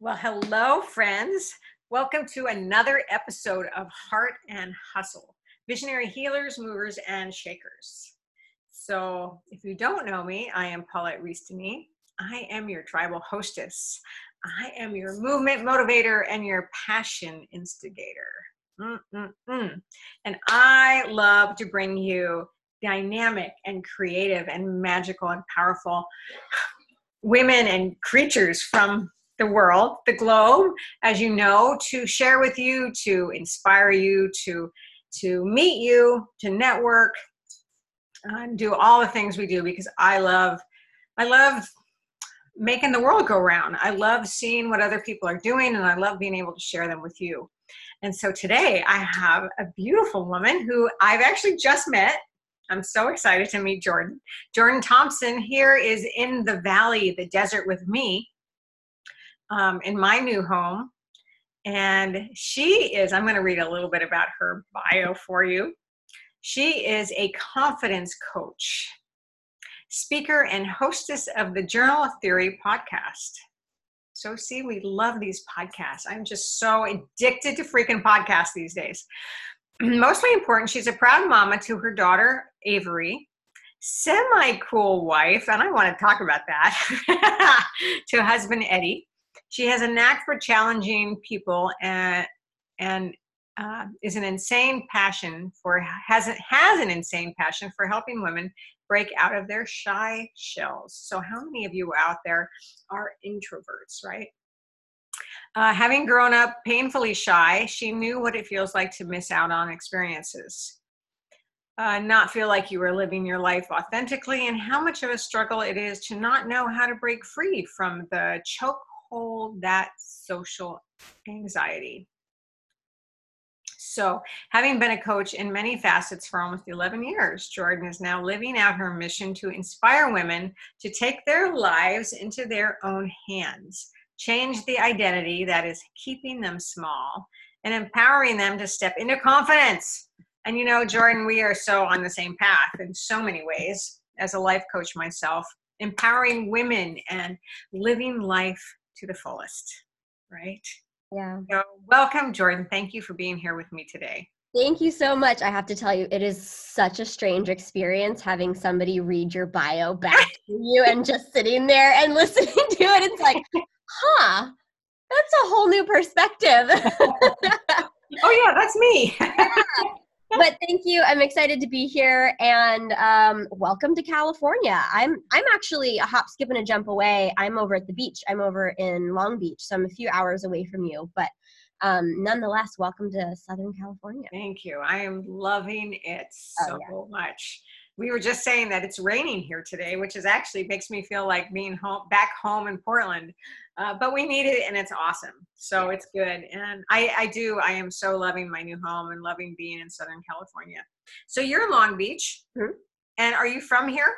Well, hello, friends. Welcome to another episode of Heart and Hustle Visionary Healers, Movers, and Shakers. So, if you don't know me, I am Paulette Ristini. I am your tribal hostess. I am your movement motivator and your passion instigator. Mm-mm-mm. And I love to bring you dynamic and creative and magical and powerful women and creatures from the world, the globe, as you know, to share with you, to inspire you, to to meet you, to network, and do all the things we do because I love I love making the world go round. I love seeing what other people are doing and I love being able to share them with you. And so today I have a beautiful woman who I've actually just met. I'm so excited to meet Jordan. Jordan Thompson here is in the valley, the desert with me um, in my new home. And she is, I'm going to read a little bit about her bio for you. She is a confidence coach, speaker, and hostess of the Journal of Theory podcast. So, see, we love these podcasts. I'm just so addicted to freaking podcasts these days. Mostly important, she's a proud mama to her daughter, Avery, semi cool wife, and I want to talk about that, to husband, Eddie, she has a knack for challenging people and and uh, is an insane passion for has has an insane passion for helping women break out of their shy shells. So, how many of you out there are introverts, right? Uh, having grown up painfully shy, she knew what it feels like to miss out on experiences, uh, not feel like you were living your life authentically, and how much of a struggle it is to not know how to break free from the choke hold that social anxiety. So, having been a coach in many facets for almost 11 years, Jordan is now living out her mission to inspire women to take their lives into their own hands, change the identity that is keeping them small, and empowering them to step into confidence. And you know, Jordan, we are so on the same path in so many ways as a life coach myself, empowering women and living life to the fullest, right? Yeah. So, welcome, Jordan. Thank you for being here with me today. Thank you so much. I have to tell you, it is such a strange experience having somebody read your bio back to you and just sitting there and listening to it. It's like, huh, that's a whole new perspective. oh, yeah, that's me. yeah but thank you. I'm excited to be here and um, welcome to California. I'm I'm actually a hop, skip, and a jump away. I'm over at the beach. I'm over in Long Beach, so I'm a few hours away from you. But um, nonetheless, welcome to Southern California. Thank you. I am loving it oh, so oh, yeah. much we were just saying that it's raining here today, which is actually makes me feel like being home back home in Portland. Uh, but we need it and it's awesome. So it's good. And I, I do, I am so loving my new home and loving being in Southern California. So you're in Long Beach. Mm-hmm. And are you from here?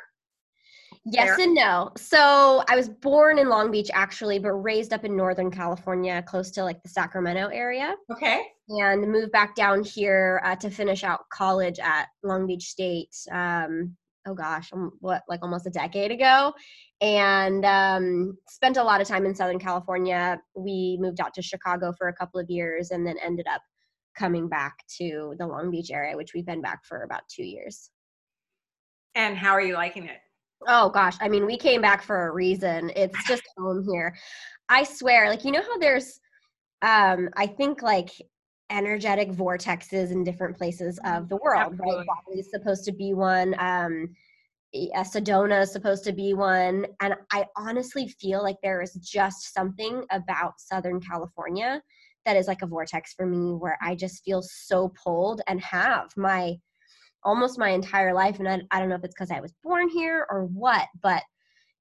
Yes and no. So I was born in Long Beach actually, but raised up in Northern California, close to like the Sacramento area. Okay. And moved back down here uh, to finish out college at Long Beach State. Um, oh gosh, um, what like almost a decade ago, and um, spent a lot of time in Southern California. We moved out to Chicago for a couple of years, and then ended up coming back to the Long Beach area, which we've been back for about two years. And how are you liking it? Oh gosh, I mean, we came back for a reason. It's just home here. I swear, like you know how there's um I think like energetic vortexes in different places of the world, Absolutely. right? Bali is supposed to be one. Um Sedona is supposed to be one. And I honestly feel like there is just something about Southern California that is like a vortex for me where I just feel so pulled and have my almost my entire life and I, I don't know if it's because i was born here or what but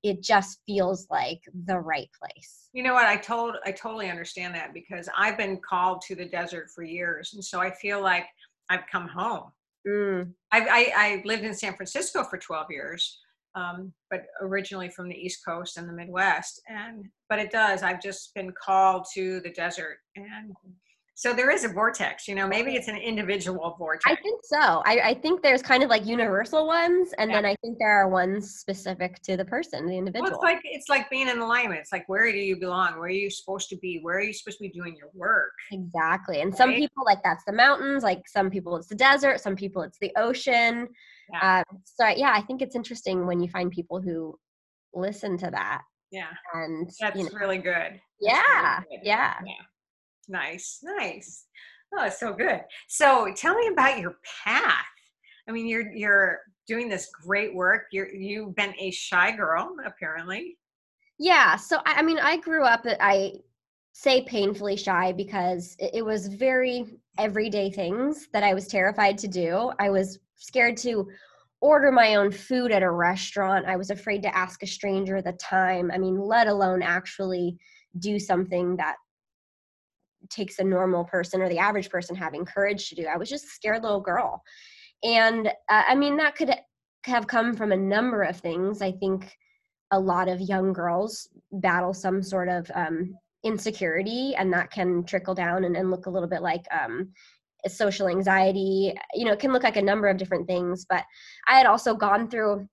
it just feels like the right place. You know what? I told i totally understand that because i've been called to the desert for years and so i feel like i've come home. Mm. I, I, I, lived in san francisco for 12 years um, but originally from the east coast and the midwest and but it does. I've just been called to the desert and So there is a vortex, you know, maybe it's an individual vortex. I think so. I, I think there's kind of like universal ones, and Yeah. then I think there are ones specific to the person, the Well, individual. it's like it's like being in alignment. It's like where do you belong? Where are you supposed to be? Where are you supposed to be doing your work? exactly. And some people like that's the mountains. Like some people it's the desert. Some people it's the ocean. Yeah. Um, so yeah, I think it's interesting when you find people who listen to that Yeah, and that's you know, really good. yeah, good. yeah. Nice, nice. Oh, it's so good. So tell me about your path. I mean, you're you're doing this great work. You're you've been a shy girl, apparently. Yeah. So I, I mean, I grew up. Uh, I say painfully shy because it, it was very everyday things that I was terrified to do. I was scared to order my own food at a restaurant. I was afraid to ask a stranger the time. I mean, let alone actually do something that takes a normal person or the average person having courage to do. I was just a scared little girl. And uh, I mean, that could have come from a number of things. I think a lot of young girls battle some sort of um, insecurity, and that can trickle down and, and look a little bit like um, social anxiety. You know, it can look like a number of different things. But I had also gone through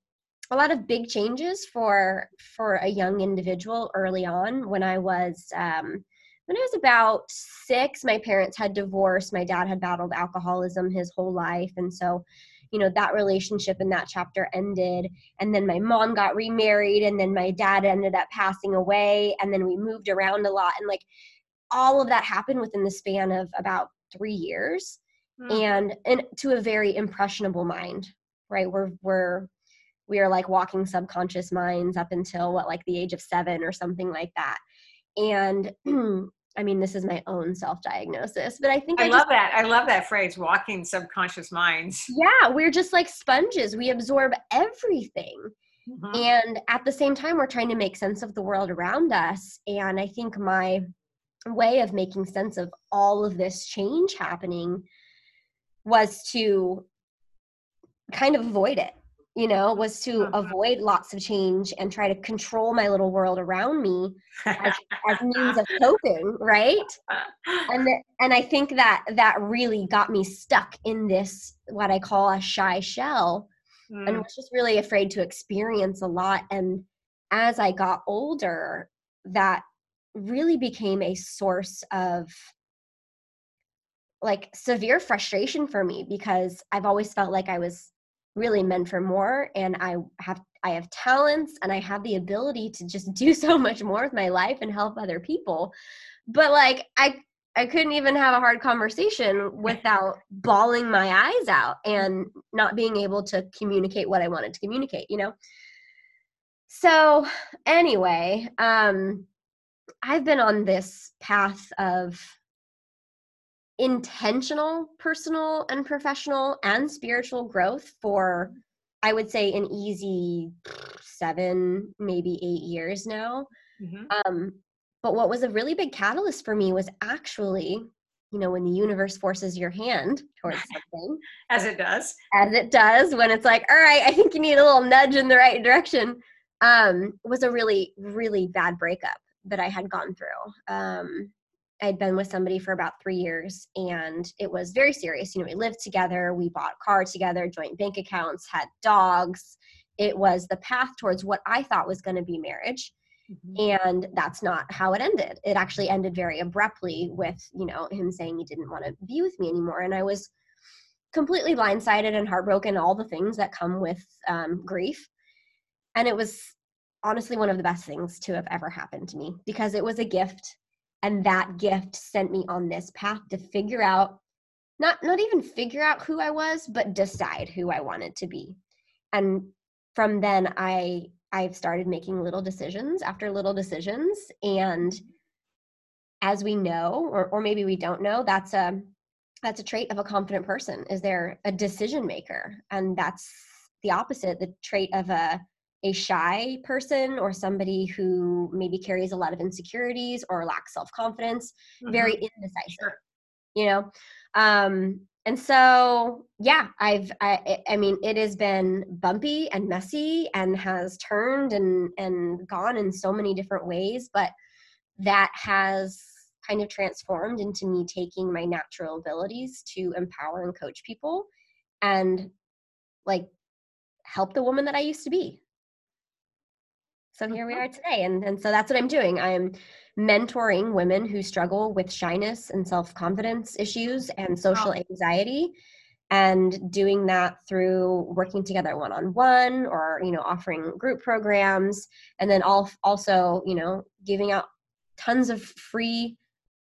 a lot of big changes for for a young individual early on when I was um, when I was about six. My parents had divorced. My dad had battled alcoholism his whole life, and so you know that relationship and that chapter ended and then my mom got remarried and then my dad ended up passing away and then we moved around a lot and like all of that happened within the span of about three years Hmm. and and to a very impressionable mind right we're we're we are like walking subconscious minds up until what like the age of seven or something like that and i mean this is my own self-diagnosis but i think I, i, love just that. I love that phrase, walking subconscious minds. yeah we're just like sponges we absorb everything Mhm. and at the same time we're trying to make sense of the world around us and i think my way of making sense of all of this change happening was to kind of avoid it you know was to Mhm. avoid lots of change and try to control my little world around me as, as means of coping right? And and i think that that really got me stuck in this what i call a shy shell and Mm, was just really afraid to experience a lot. And as i got older that really became a source of like severe frustration for me because i've always felt like i was really meant for more and i have i have talents and i have the ability to just do so much more with my life and help other people. But like i i couldn't even have a hard conversation without bawling my eyes out and not being able to communicate what i wanted to communicate you know? So anyway um i've been on this path of intentional personal and professional and spiritual growth for i would say an easy seven maybe eight years now mhm. um, but what was a really big catalyst for me was actually you know when the universe forces your hand towards something As it does. as it does when it's like all right i think you need a little nudge in the right direction um, was a really really bad breakup that i had gone through um, i'd been with somebody for about three years and it was very serious you know we lived together we bought a car together joint bank accounts had dogs. It was the path towards what i thought was going to be marriage Mhm. and that's not how it ended. It actually ended very abruptly with you know him saying he didn't want to be with me anymore and i was completely blindsided and heartbroken all the things that come with um, grief. And it was honestly one of the best things to have ever happened to me because it was a gift and that gift sent me on this path to figure out not not even figure out who i was but decide who i wanted to be. And from then i i've started making little decisions after little decisions. And as we know or, or maybe we don't know that's a that's a trait of a confident person is they're a decision maker. And that's the opposite the trait of a a shy person or somebody who maybe carries a lot of insecurities or lacks self-confidence very Mhm. indecisive Sure. you know um and so yeah i've i i mean it has been bumpy and messy and has turned and and gone in so many different ways but that has kind of transformed into me taking my natural abilities to empower and coach people and like help the woman that I used to be. So here we mm-hmm. are today. And, and so that's what I'm doing. I'm mentoring women who struggle with shyness and self confidence issues and social oh. anxiety and doing that through working together one on one or you know offering group programs and then also you know giving out tons of free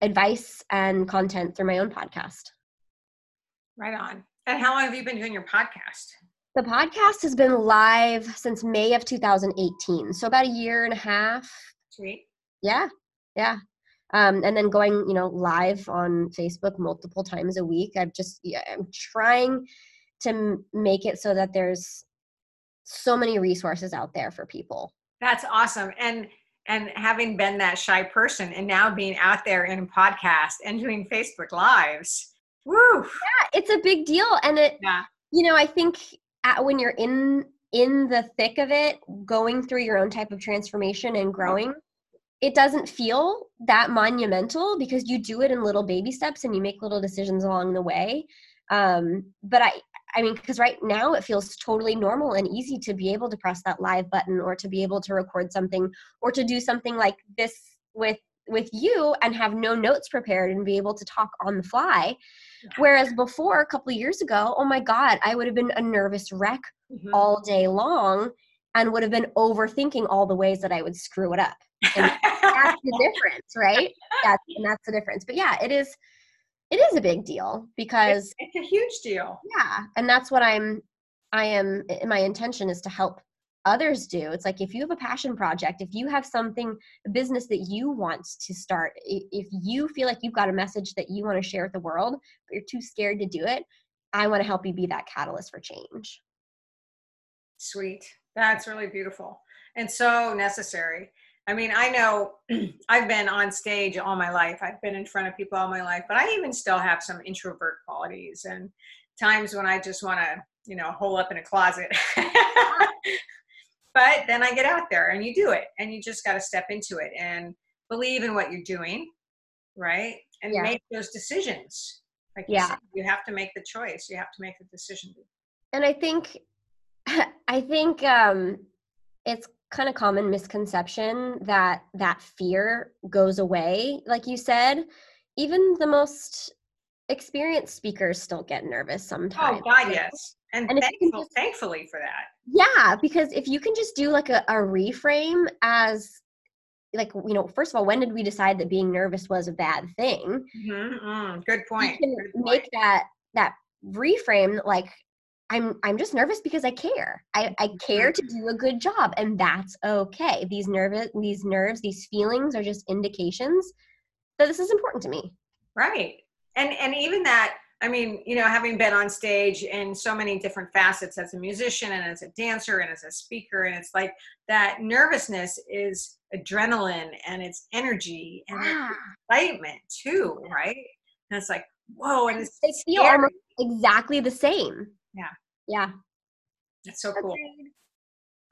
advice and content through my own podcast right on and how long have you been doing your podcast the podcast has been live since may of 2018 so about a year and a half. Sweet. Yeah yeah. Um, and then going you know live on facebook multiple times a week. I've just yeah, i'm trying to m- make it so that there's so many resources out there for people. That's awesome. And and having been that shy person and now being out there in a podcast and doing facebook lives woo yeah it's a big deal. And it yeah. you know i think at, when you're in in the thick of it going through your own type of transformation and growing it doesn't feel that monumental because you do it in little baby steps and you make little decisions along the way. Um, but i i mean because right now it feels totally normal and easy to be able to press that live button or to be able to record something or to do something like this with with you and have no notes prepared and be able to talk on the fly whereas before a couple of years ago oh my god i would have been a nervous wreck mm-hmm. all day long and would have been overthinking all the ways that i would screw it up and that's the difference, right? That's and that's the difference. But yeah, it is it is a big deal because it's, it's a huge deal. Yeah. And that's what I'm I am my intention is to help others do. It's like if you have a passion project, if you have something, a business that you want to start, if you feel like you've got a message that you want to share with the world, but you're too scared to do it, I want to help you be that catalyst for change. Sweet. That's really beautiful and so necessary. I mean, I know I've been on stage all my life. I've been in front of people all my life, but I even still have some introvert qualities and times when I just want to, you know, hole up in a closet. but then I get out there and you do it and you just got to step into it and believe in what you're doing, right? And yeah. make those decisions. Like yeah. You, you have to make the choice. You have to make the decision. And I think I think um it's kind of common misconception that that fear goes away like you said even the most experienced speakers still get nervous sometimes oh god yes and, and thankful, just, thankfully for that yeah because if you can just do like a, a reframe as like you know first of all when did we decide that being nervous was a bad thing mm-hmm. good point Good make point. that that reframe like I'm I'm just nervous because I care. I, I care to do a good job and that's okay. These nervous these nerves, these feelings are just indications that this is important to me. Right. And and even that I mean, you know, having been on stage in so many different facets as a musician and as a dancer and as a speaker, and it's like that nervousness is adrenaline and it's energy and yeah. excitement too, right? And it's like, whoa, and it's they feel almost exactly the same. Yeah. Yeah. That's so cool.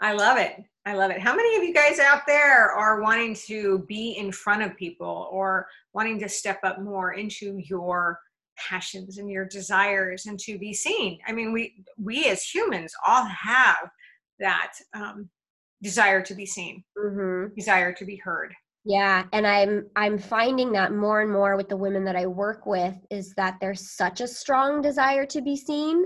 I love it. I love it. How many of you guys out there are wanting to be in front of people or wanting to step up more into your passions and your desires and to be seen? I mean, we we as humans all have that um, desire to be seen, mm-hmm. desire to be heard. Yeah, and I'm I'm finding that more and more with the women that I work with is that there's such a strong desire to be seen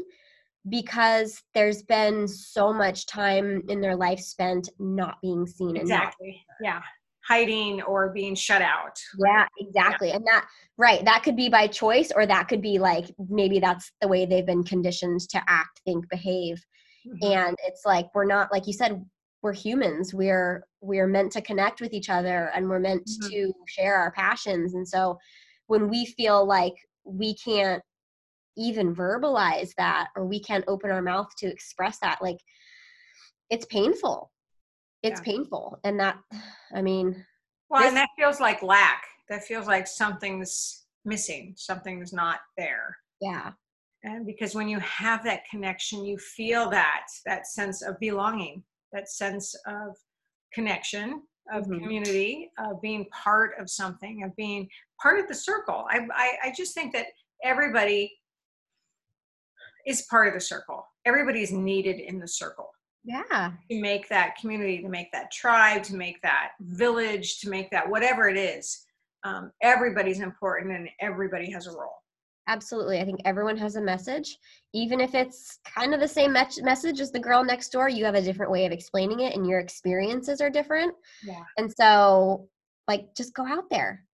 because there's been so much time in their life spent not being seen exactly. Yeah. Hiding or being shut out. Yeah exactly. Yeah. and that right that could be by choice or that could be like maybe that's the way they've been conditioned to act think behave. Mm-hmm. and it's like we're not like you said we're humans. We're we're meant to connect with each other and we're meant mm-hmm. to share our passions. And so when we feel like we can't even verbalize that or we can't open our mouth to express that like it's painful it's yeah. painful and that i mean well this, and that feels like lack that feels like something's missing something's not there yeah and because when you have that connection you feel that that sense of belonging that sense of connection of Mhm. community, of being part of something, of being part of the circle. I, I, I just think that everybody is part of the circle. Everybody's needed in the circle Yeah. to make that community, to make that tribe, to make that village, to make that whatever it is. Um, everybody's important and everybody has a role. Absolutely. I think everyone has a message. Even if it's kind of the same me- message as the girl next door, you have a different way of explaining it and your experiences are different. Yeah. And so, like, just go out there.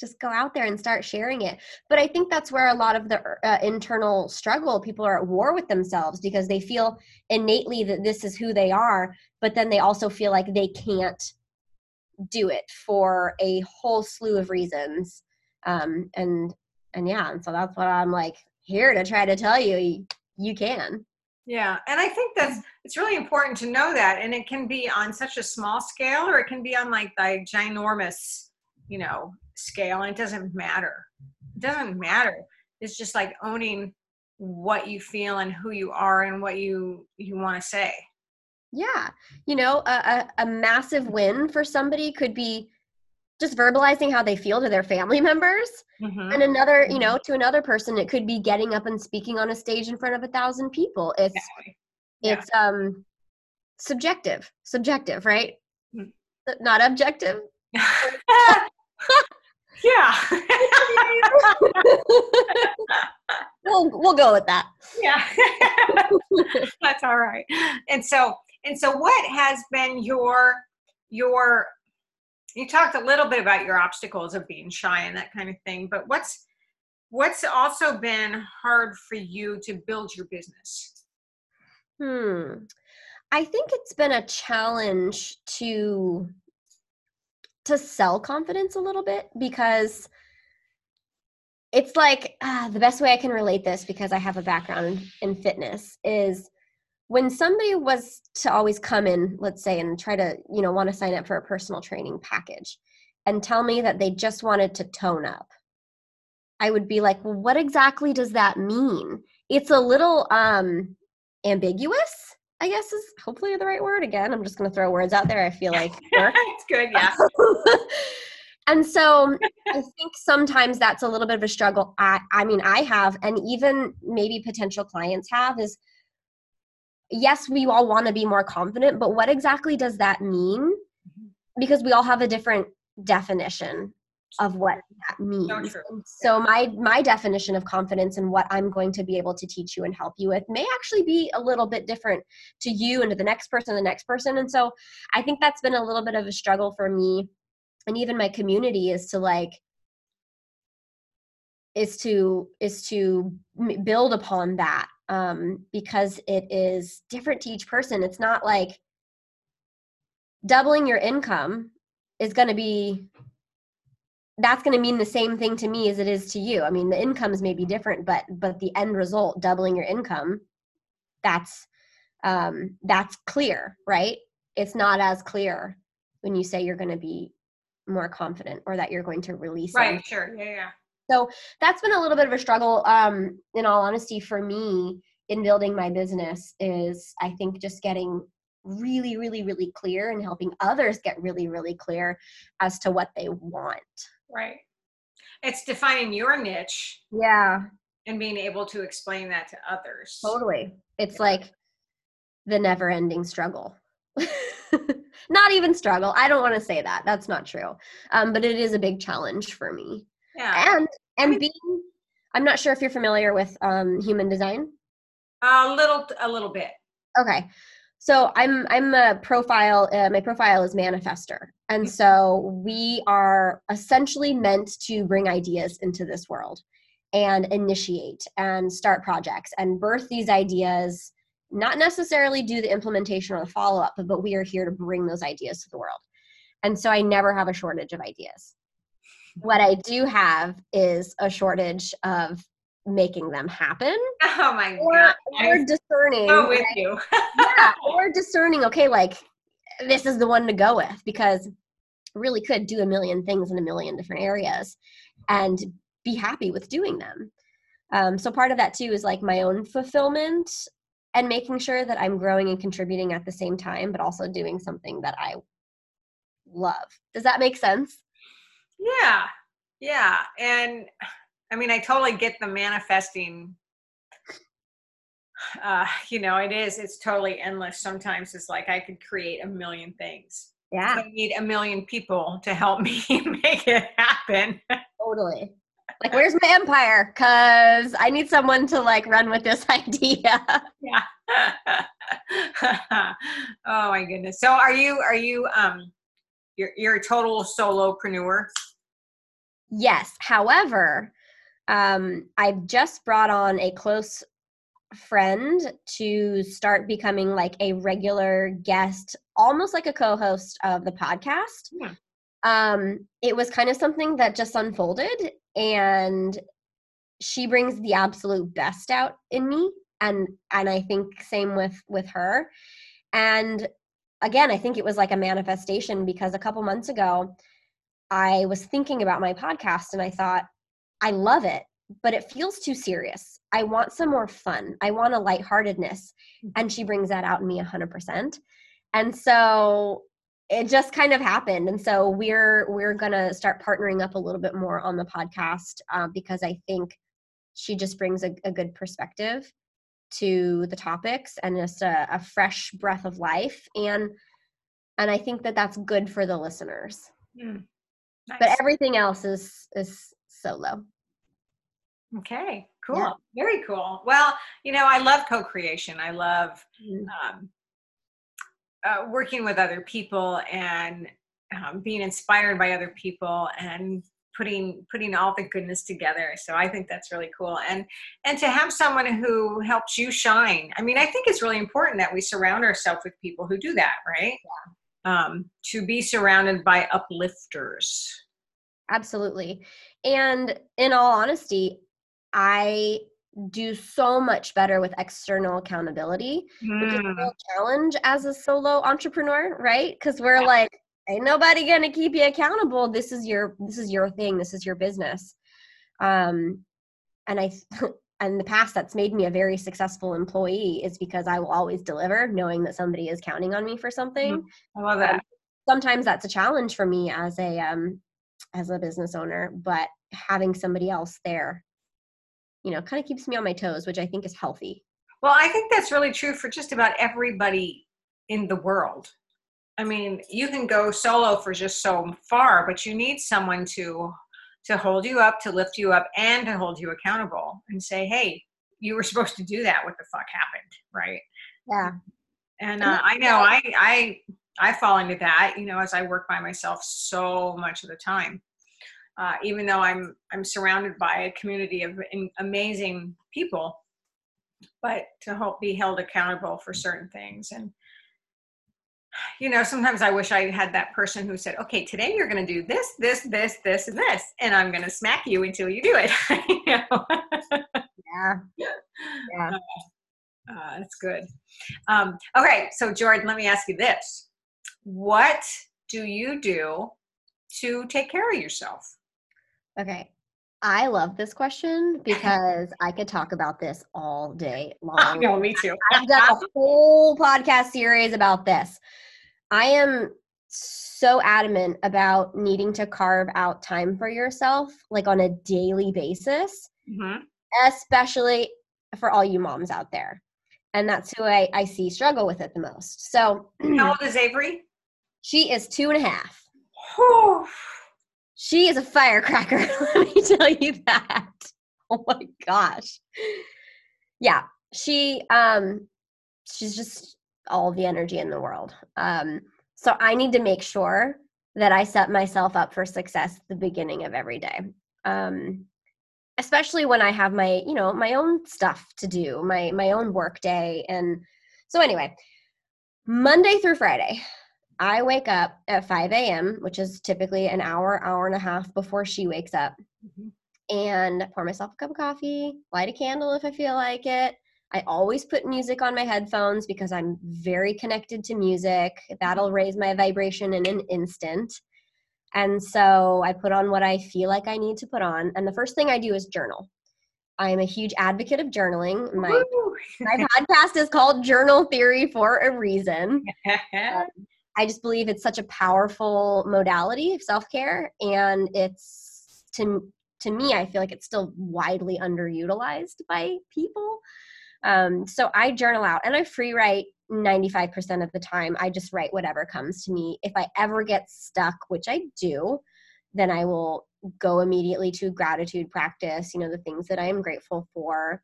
Just go out there and start sharing it. But I think that's where a lot of the uh, internal struggle, people are at war with themselves because they feel innately that this is who they are, but then they also feel like they can't do it for a whole slew of reasons. Um, and and yeah, and so that's what I'm like here to try to tell you you, you can. Yeah, and I think that's it's really important to know that, and it can be on such a small scale, or it can be on like the ginormous, you know, scale. And it doesn't matter. It doesn't matter. It's just like owning what you feel and who you are and what you you want to say. Yeah. You know, a, a, a massive win for somebody could be just verbalizing how they feel to their family members. Mhm. And another, you know, to another person, it could be getting up and speaking on a stage in front of a thousand people. It's Yeah. it's um subjective. Subjective, right? Mm. Not objective. yeah. we'll we'll go with that. yeah. That's all right. And so and so what has been your your you talked a little bit about your obstacles of being shy and that kind of thing, but what's what's also been hard for you to build your business? Hmm. I think it's been a challenge to to sell confidence a little bit because it's like ah, the best way I can relate this because I have a background in, fitness is when somebody was to always come in, let's say, and try to, you know, want to sign up for a personal training package and tell me that they just wanted to tone up. I would be like, well, what exactly does that mean? It's a little um ambiguous, I guess is hopefully the right word. Again, I'm just going to throw words out there. I feel like it's good, yeah. and so I think sometimes that's a little bit of a struggle. I, I mean, I have, and even maybe potential clients have, is yes, we all want to be more confident, but what exactly does that mean? Mm-hmm. Because we all have a different definition of what that means. So my my definition of confidence and what I'm going to be able to teach you and help you with may actually be a little bit different to you and to the next person, the next person. And so I think that's been a little bit of a struggle for me and even my community is to like is to is to build upon that um because it is different to each person it's not like doubling your income is going to be that's going to mean the same thing to me as it is to you i mean the incomes may be different but but the end result doubling your income that's um that's clear right it's not as clear when you say you're going to be more confident or that you're going to release Right, it. sure. Yeah, yeah. So that's been a little bit of a struggle, um, in all honesty, for me in building my business is I think just getting really, really, really clear and helping others get really, really clear as to what they want. Right. It's defining your niche Yeah, and being able to explain that to others. totally. It's Yeah. like the never ending struggle. not even struggle. I don't want to say that. That's not true. Um, but it is a big challenge for me. Yeah. and and mean- being i'm not sure if you're familiar with um, human design A little a little bit. okay so i'm i'm a profile uh, my profile is manifestor. And Mhm. so we are essentially meant to bring ideas into this world and initiate and start projects and birth these ideas not necessarily do the implementation or the follow-up but, but we are here to bring those ideas to the world. And so i never have a shortage of ideas. What i do have is a shortage of making them happen Oh my or, god. or discerning so with you. yeah, or discerning, okay, like this is the one to go with because really could do a million things in a million different areas and be happy with doing them. Um, so part of that too is like my own fulfillment and making sure that I'm growing and contributing at the same time, but also doing something that I love. Does that make sense? Yeah. Yeah. And I mean, I totally get the manifesting. Uh, you know, it is, it's totally endless. Sometimes it's like I could create a million things. Yeah. I need a million people to help me make it happen. Totally. Like, where's my empire? Because I need someone to like run with this idea. yeah. oh my goodness. So are you, are you, um, you're, you're a total solopreneur? Yes. However, um, I've just brought on a close friend to start becoming like a regular guest, almost like a co-host of the podcast. Yeah. Um, it was kind of something that just unfolded, and she brings the absolute best out in me, and and I think same with with her. And again, I think it was like a manifestation because a couple months ago, I was thinking about my podcast, and I thought, I love it, but it feels too serious. I want some more fun. I want a lightheartedness. And she brings that out in me 100%. And so it just kind of happened. And so we're we're gonna start partnering up a little bit more on the podcast uh, because I think she just brings a, a, good perspective to the topics and just a, a fresh breath of life. And and I think that that's good for the listeners. Mm, nice. But everything else is is solo. Okay, cool. Yeah. Very cool. Well, you know, I love co creation. I love mm-hmm. um, uh, working with other people and um, being inspired by other people and putting putting all the goodness together so i think that's really cool and and to have someone who helps you shine i mean i think it's really important that we surround ourselves with people who do that right yeah. um, to be surrounded by uplifters absolutely and in all honesty I do so much better with external accountability, mm. which is a mm. real challenge as a solo entrepreneur, right? Because we're yeah. like, ain't nobody gonna keep you accountable. This is your this is your thing. This is your business. Um, and I, in the past, that's made me a very successful employee. Is because I will always deliver, knowing that somebody is counting on me for something. Mm. I love that. Um, sometimes that's a challenge for me as a um, as a business owner, but having somebody else there you know, kind of keeps me on my toes, which I think is healthy. Well, I think that's really true for just about everybody in the world. I mean, you can go solo for just so far, but you need someone to to hold you up, to lift you up, and to hold you accountable and say, "Hey, you were supposed to do that. What the fuck happened?" Right? Yeah. And uh, I know I I I fall into that. You know, as I work by myself so much of the time. Uh, even though I'm I'm surrounded by a community of amazing people, but to help be held accountable for certain things. And you know sometimes i wish i had that person who said okay today you're going to do this this this this and this and i'm going to smack you until you do it. You know? yeah. Yeah. Uh, uh, that's good. Um, okay so jordan let me ask you this what do you do to take care of yourself Okay. I love this question because I could talk about this all day long. no, me too. I've done a whole podcast series about this. I am so adamant about needing to carve out time for yourself, like on a daily basis, mm-hmm. especially for all you moms out there. And that's who I, I see struggle with it the most. So, how old is Avery? She is two and a half she is a firecracker. Let me tell you that. Oh my gosh. Yeah, she um she's just all the energy in the world. Um so I need to make sure that I set myself up for success at the beginning of every day. Um especially when I have my, you know, my own stuff to do, my my own work day and so anyway, Monday through Friday, I wake up at 5 a.m., which is typically an hour, hour and a half before she wakes up, mm-hmm. and pour myself a cup of coffee, light a candle if I feel like it. I always put music on my headphones because I'm very connected to music. That'll mm-hmm. raise my vibration in an instant. And so I put on what I feel like I need to put on. And the first thing I do is journal. I am a huge advocate of journaling. My, my podcast is called Journal Theory for a reason. um, I just believe it's such a powerful modality of self care, and it's to to me, I feel like it's still widely underutilized by people. Um, so I journal out and I free write 95% of the time. I just write whatever comes to me. If I ever get stuck, which I do, then I will go immediately to gratitude practice, you know, the things that I am grateful for.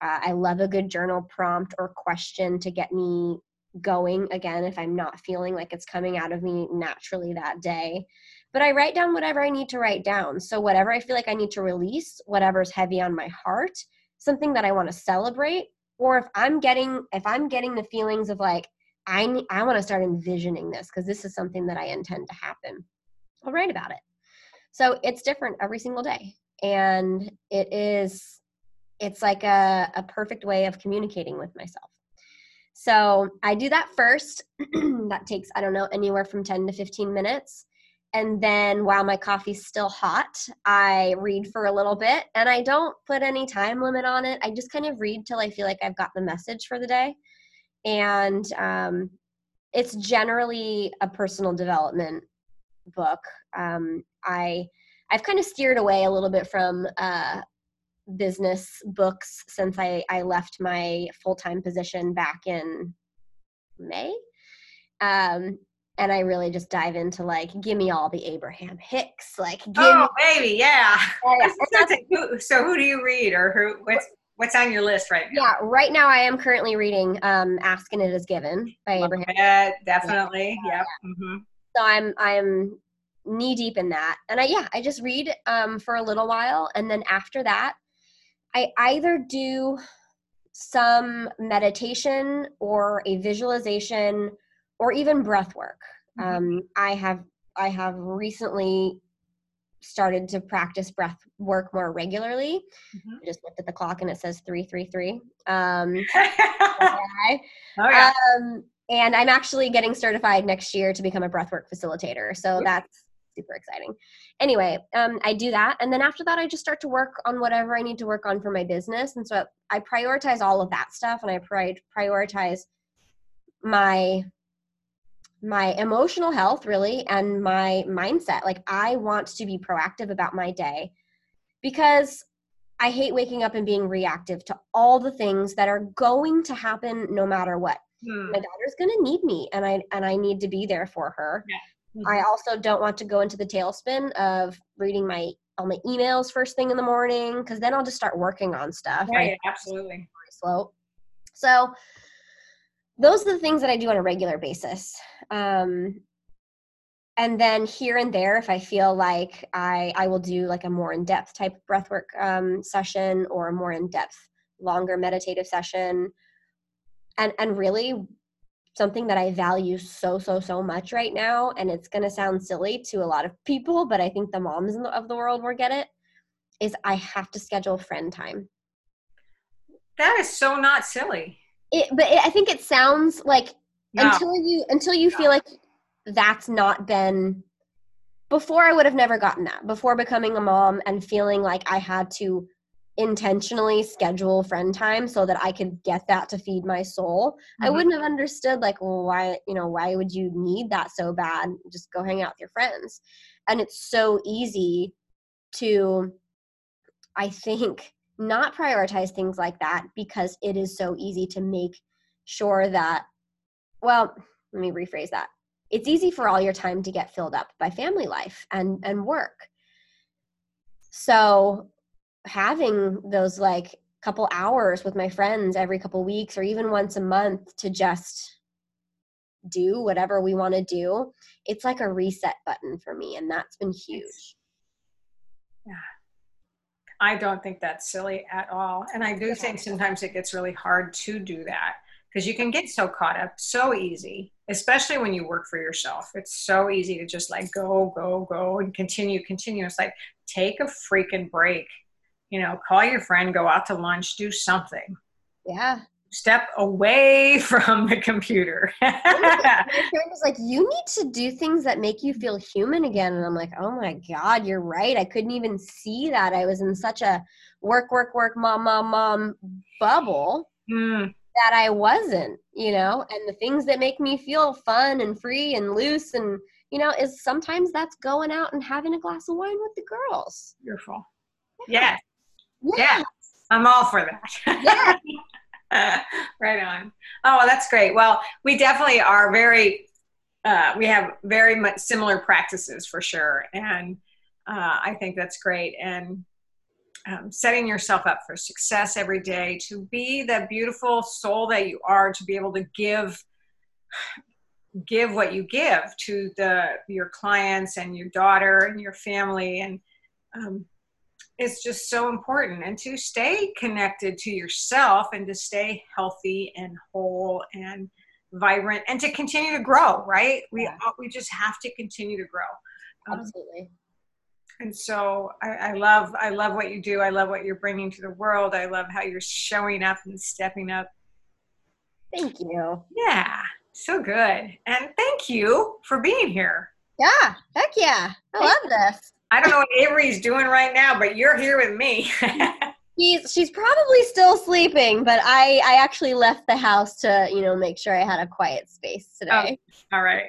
Uh, I love a good journal prompt or question to get me going again if I'm not feeling like it's coming out of me naturally that day. But I write down whatever I need to write down. So, whatever I feel like I need to release, whatever's heavy on my heart, something that I want to celebrate, or if I'm getting if I'm getting the feelings of like I I want to start envisioning this because this is something that I intend to happen. I'll write about it. So it's different every single day. And it is, it's like a, a perfect way of communicating with myself. So I do that first. that takes, I don't know, anywhere from 10 to 15 minutes. And then while my coffee's still hot, I read for a little bit and I don't put any time limit on it. I just kind of read till I feel like I've got the message for the day. And um, it's generally a personal development book. Um, I I've kind of steered away a little bit from uh, business books since I, I left my full time position back in May. Um, and I really just dive into like, give me all the Abraham Hicks, like, give oh me- baby, yeah. who, so who do you read, or who? What's what's on your list right now? Yeah, right now I am currently reading um, "Ask and It Is Given" by Love Abraham. It, definitely, yeah. Yep. Mm-hmm. So I'm I'm knee deep in that. And I yeah, I just read um, for a little while, and then after that, I either do some meditation or a visualization or even breath work. Mm-hmm. Um, I have I have recently started to practice breath work more regularly. Mm-hmm. I just looked at the clock and it says three three three. Um, oh. Um, and I'm actually getting certified next year to become a breathwork facilitator. So that's super exciting. Anyway, um, I do that. And then after that, I just start to work on whatever I need to work on for my business. And so I prioritize all of that stuff and I prioritize my my emotional health really and my mindset like i want to be proactive about my day because i hate waking up and being reactive to all the things that are going to happen no matter what hmm. my daughter's going to need me and i and i need to be there for her yeah. Mm-hmm. I also don't want to go into the tailspin of reading my all my emails first thing in the morning because then I'll just start working on stuff. Right, right? absolutely. Slow. So those are the things that I do on a regular basis. Um, and then here and there, if I feel like I I will do like a more in depth type breathwork um, session or a more in depth, longer meditative session. And and really something that I value so, so, so much right now. And it's going to sound silly to a lot of people, but I think the moms of the world will get it. Is I have to schedule friend time. That is so not silly. It, but it, I think it sounds like no. until you until you no. feel like that's not been before I would have never gotten that. Before becoming a mom and feeling like I had to intentionally schedule friend time so that I could get that to feed my soul, mm-hmm. I wouldn't have understood like well, why you know why would you need that so bad? Just go hang out with your friends, and it's so easy to, I think, not prioritize things like that because it is so easy to make sure that. Well, let me rephrase that. It's easy for all your time to get filled up by family life and and work. So having those like couple hours with my friends every couple weeks or even once a month to just do whatever we want to do it's like a reset button for me and that's been huge. Yeah. I don't think that's silly at all and i do think sometimes it gets really hard to do that because you can get so caught up so easy especially when you work for yourself it's so easy to just like go go go and continue continue it's like take a freaking break you know, call your friend, go out to lunch, do something. Yeah. Step away from the computer. my friend was like, You need to do things that make you feel human again. And I'm like, Oh my God, you're right. I couldn't even see that. I was in such a work, work, work, mom, mom, mom bubble. Mm. that I wasn't, you know, and the things that make me feel fun and free and loose and you know, is sometimes that's going out and having a glass of wine with the girls. Beautiful. Yeah. Yeah. yeah. I'm all for that. Yeah. right on. Oh, that's great. Well, we definitely are very, uh, we have very much similar practices for sure. And uh, I think that's great. And um, setting yourself up for success every day, to be the beautiful soul that you are, to be able to give give what you give to the your clients and your daughter and your family and um, it's just so important and to stay connected to yourself and to stay healthy and whole and vibrant and to continue to grow right we yeah. we just have to continue to grow um, absolutely and so I, I, love i love what you do i love what you're bringing to the world i love how you're showing up and stepping up thank you yeah so good. And thank you for being here. Yeah, heck yeah. I love this. I don't know what Avery's doing right now, but you're here with me. she's she's probably still sleeping, but I I actually left the house to, you know, make sure I had a quiet space today. Oh, all right.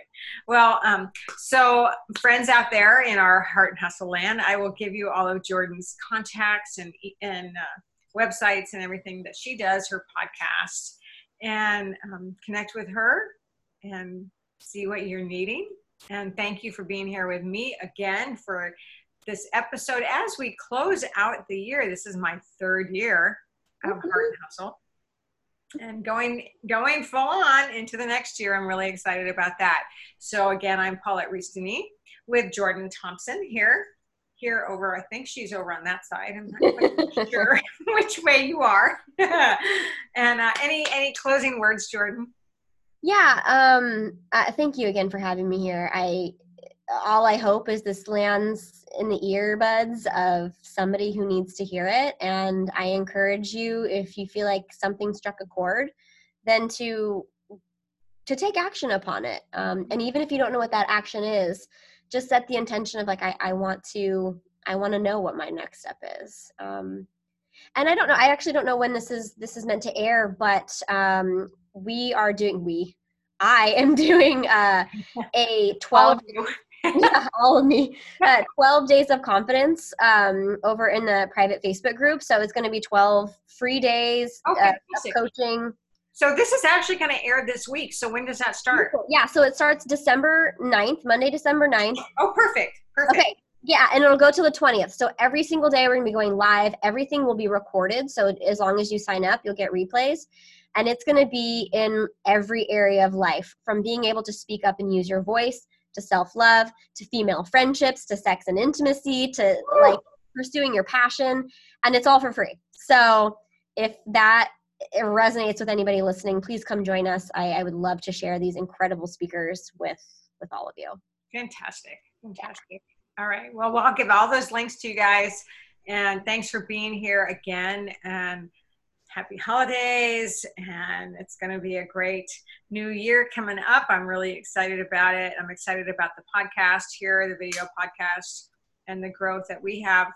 Well, um, so friends out there in our Heart and Hustle land, I will give you all of Jordan's contacts and and uh, websites and everything that she does, her podcast and um, connect with her and see what you're needing. And thank you for being here with me again for this episode as we close out the year. This is my third year of mm-hmm. Heart and Hustle. And going going full on into the next year, I'm really excited about that. So again, I'm Paulette Reese with Jordan Thompson here here over, I think she's over on that side. I'm not quite sure which way you are. and uh, any any closing words, Jordan? Yeah, um, uh, thank you again for having me here. I all I hope is this lands in the earbuds of somebody who needs to hear it, and I encourage you if you feel like something struck a chord, then to to take action upon it. Um, and even if you don't know what that action is, just set the intention of like I, I want to I want to know what my next step is. Um, and I don't know. I actually don't know when this is this is meant to air, but um, we are doing we. I am doing uh, a twelve. yeah, all of me. Uh, 12 days of confidence um, over in the private Facebook group. So it's going to be 12 free days okay, uh, of coaching so this is actually going to air this week. So when does that start? Yeah, so it starts December 9th, Monday, December 9th. Oh, perfect. Perfect. Okay. Yeah, and it'll go to the 20th. So every single day we're going to be going live. Everything will be recorded. So as long as you sign up, you'll get replays. And it's going to be in every area of life from being able to speak up and use your voice to self love to female friendships to sex and intimacy to like pursuing your passion. And it's all for free. So if that resonates with anybody listening, please come join us. I, I would love to share these incredible speakers with with all of you. Fantastic, fantastic. All right. Well, well, I'll give all those links to you guys, and thanks for being here again. And happy holidays and it's going to be a great new year coming up i'm really excited about it i'm excited about the podcast here the video podcast and the growth that we have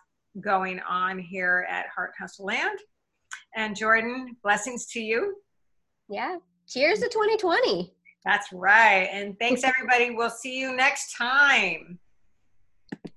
going on here at heart hustle land and Jordan, blessings to you. Yeah. Cheers to 2020. That's right. And thanks, everybody. We'll see you next time.